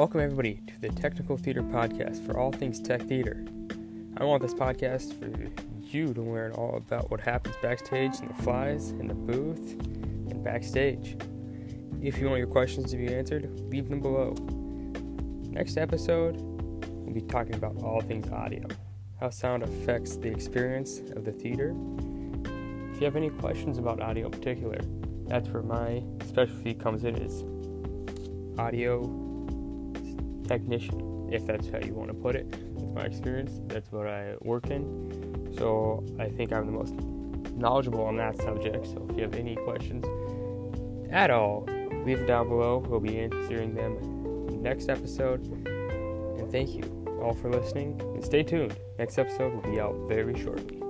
Welcome, everybody, to the Technical Theater Podcast for all things tech theater. I want this podcast for you to learn all about what happens backstage in the flies, in the booth, and backstage. If you want your questions to be answered, leave them below. Next episode, we'll be talking about all things audio, how sound affects the experience of the theater. If you have any questions about audio in particular, that's where my specialty comes in is audio technician, if that's how you want to put it. With my experience, that's what I work in. So I think I'm the most knowledgeable on that subject. So if you have any questions at all, leave them down below. We'll be answering them next episode. And thank you all for listening. And stay tuned. Next episode will be out very shortly.